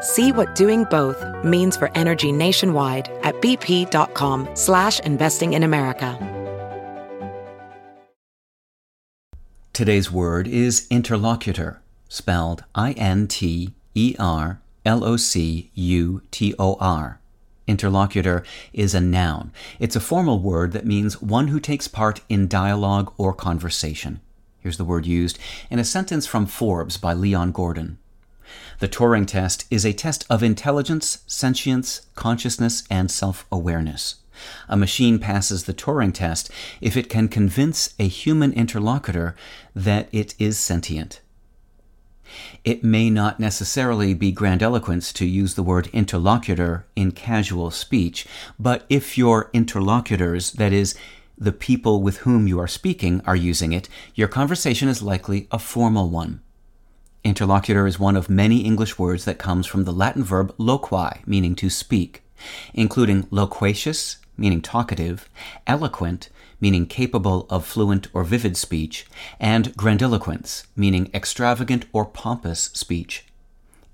See what doing both means for energy nationwide at bp.com slash investing in America. Today's word is interlocutor, spelled I-N-T-E-R-L-O-C-U-T-O-R. Interlocutor is a noun. It's a formal word that means one who takes part in dialogue or conversation. Here's the word used in a sentence from Forbes by Leon Gordon. The Turing test is a test of intelligence, sentience, consciousness, and self awareness. A machine passes the Turing test if it can convince a human interlocutor that it is sentient. It may not necessarily be grandiloquence to use the word interlocutor in casual speech, but if your interlocutors, that is, the people with whom you are speaking, are using it, your conversation is likely a formal one. Interlocutor is one of many English words that comes from the Latin verb loqui, meaning to speak, including loquacious, meaning talkative, eloquent, meaning capable of fluent or vivid speech, and grandiloquence, meaning extravagant or pompous speech.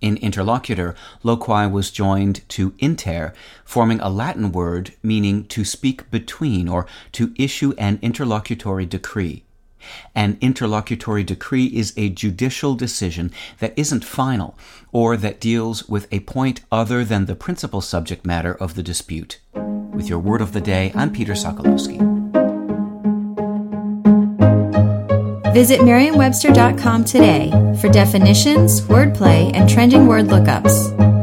In interlocutor, loqui was joined to inter, forming a Latin word meaning to speak between or to issue an interlocutory decree. An interlocutory decree is a judicial decision that isn't final or that deals with a point other than the principal subject matter of the dispute. With your word of the day, I'm Peter Sokolowski. Visit Merriam-Webster.com today for definitions, wordplay, and trending word lookups.